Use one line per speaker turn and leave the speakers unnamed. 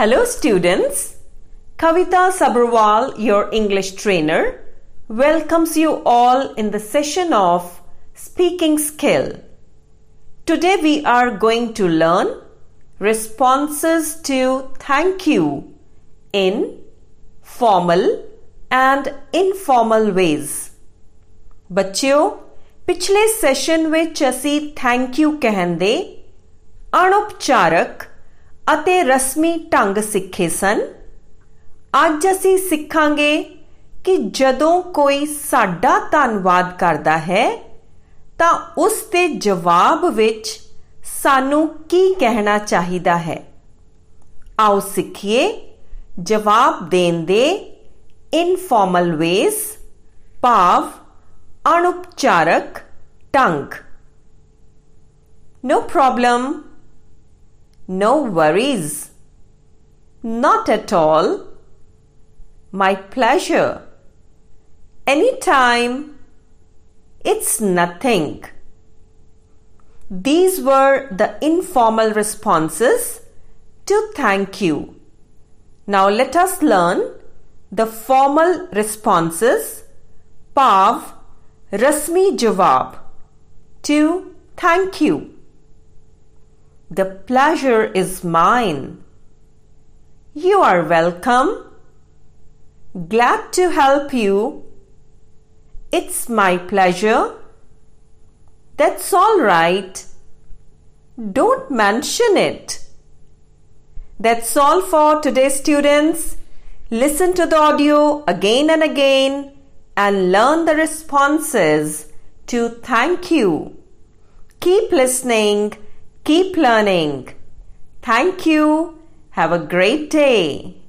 Hello, students. Kavita Sabharwal, your English trainer, welcomes you all in the session of Speaking Skill. Today we are going to learn responses to thank you in formal and informal ways. Bachyo, पिछले session में चसी thank you कहन दे ਅਤੇ ਰਸਮੀ ਢੰਗ ਸਿੱਖੇ ਸਨ। ਅੱਜ ਅਸੀਂ ਸਿੱਖਾਂਗੇ ਕਿ ਜਦੋਂ ਕੋਈ ਸਾਡਾ ਧੰਨਵਾਦ ਕਰਦਾ ਹੈ, ਤਾਂ ਉਸ ਦੇ ਜਵਾਬ ਵਿੱਚ ਸਾਨੂੰ ਕੀ ਕਹਿਣਾ ਚਾਹੀਦਾ ਹੈ। ਆਓ ਸਿੱਖੀਏ ਜਵਾਬ ਦੇਣ ਦੇ ਇਨਫਾਰਮਲ ਵੇਸ ਭਾਵ ਅਣਉਪਚਾਰਕ ਢੰਗ। No problem. No worries. Not at all. My pleasure. Anytime. It's nothing. These were the informal responses to thank you. Now let us learn the formal responses. Pav Rasmi Jawab to thank you. The pleasure is mine. You are welcome. Glad to help you. It's my pleasure. That's all right. Don't mention it. That's all for today, students. Listen to the audio again and again and learn the responses to thank you. Keep listening, keep learning. Thank you. Have a great day.